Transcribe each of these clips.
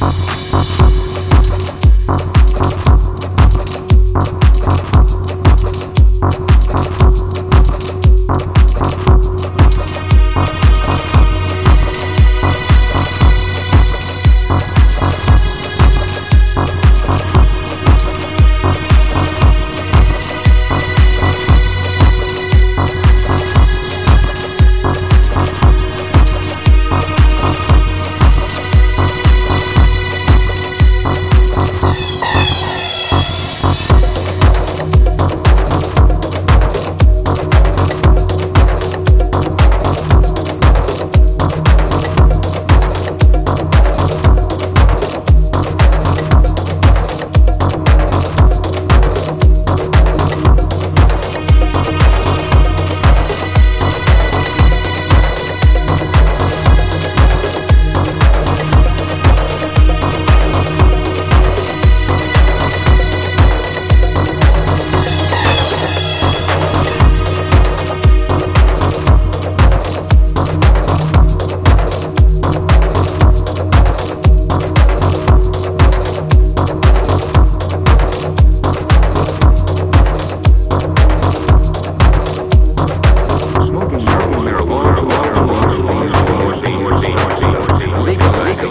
Thank you.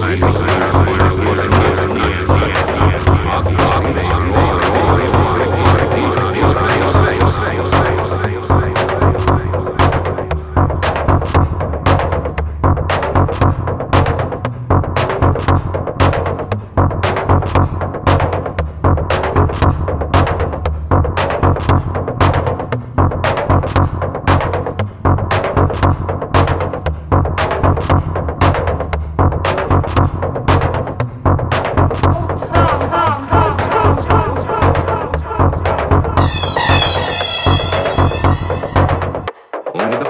来吧